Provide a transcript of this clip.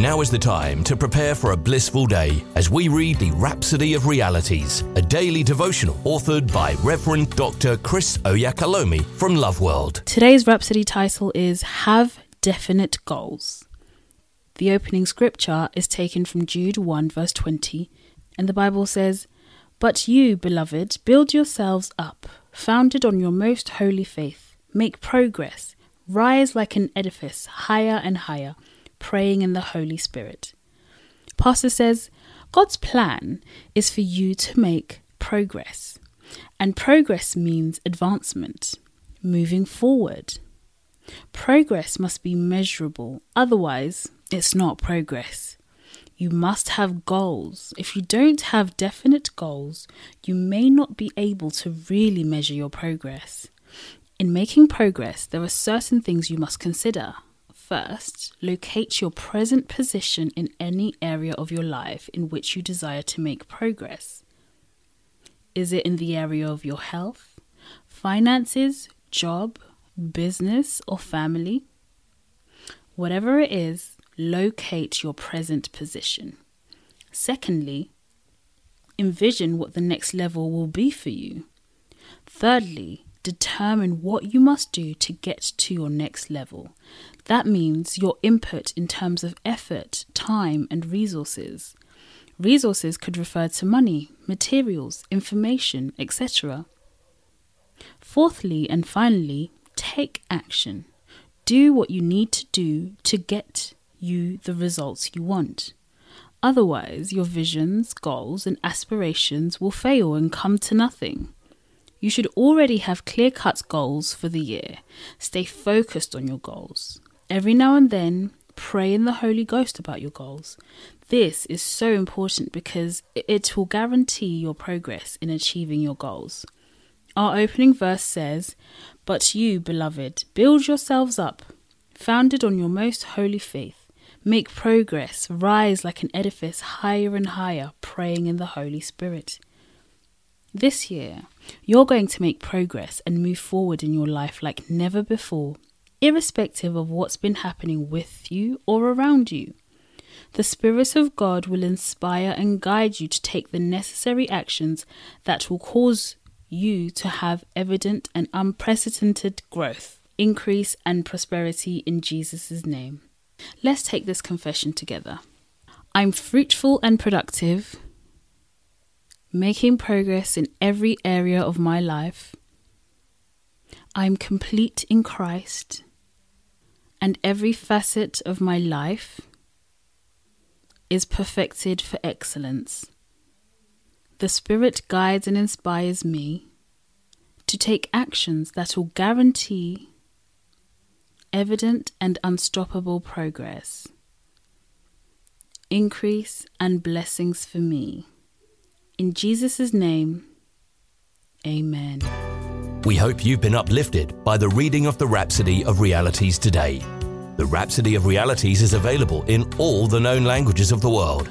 Now is the time to prepare for a blissful day as we read the Rhapsody of Realities, a daily devotional authored by Reverend Dr. Chris Oyakhilome from Love World. Today's Rhapsody title is Have Definite Goals. The opening scripture is taken from Jude 1, verse 20, and the Bible says, But you, beloved, build yourselves up, founded on your most holy faith, make progress, rise like an edifice, higher and higher praying in the Holy Spirit. Pastor says God's plan is for you to make progress, and progress means advancement, moving forward. Progress must be measurable, otherwise, it's not progress. You must have goals. If you don't have definite goals, you may not be able to really measure your progress. In making progress, there are certain things you must consider. First, locate your present position in any area of your life in which you desire to make progress. Is it in the area of your health, finances, job, business, or family? Whatever it is, locate your present position. Secondly, envision what the next level will be for you. Thirdly, determine what you must do to get to your next level. That means your input in terms of effort, time, and resources. Resources could refer to money, materials, information, etc. Fourthly and finally, take action. Do what you need to do to get you the results you want. Otherwise, your visions, goals, and aspirations will fail and come to nothing. You should already have clear cut goals for the year. Stay focused on your goals. Every now and then, pray in the Holy Ghost about your goals. This is so important because it will guarantee your progress in achieving your goals. Our opening verse says, But you, beloved, build yourselves up, founded on your most holy faith. Make progress, rise like an edifice higher and higher, praying in the Holy Spirit. This year, you're going to make progress and move forward in your life like never before, irrespective of what's been happening with you or around you. The Spirit of God will inspire and guide you to take the necessary actions that will cause you to have evident and unprecedented growth, increase, and prosperity in Jesus' name. Let's take this confession together. I'm fruitful and productive making progress in every area of my life. I am complete in Christ, and every facet of my life is perfected for excellence. The Spirit guides and inspires me to take actions that will guarantee evident and unstoppable progress, increase, and blessings for me. In Jesus' name, amen. We hope you've been uplifted by the reading of the Rhapsody of Realities today. The Rhapsody of Realities is available in all the known languages of the world.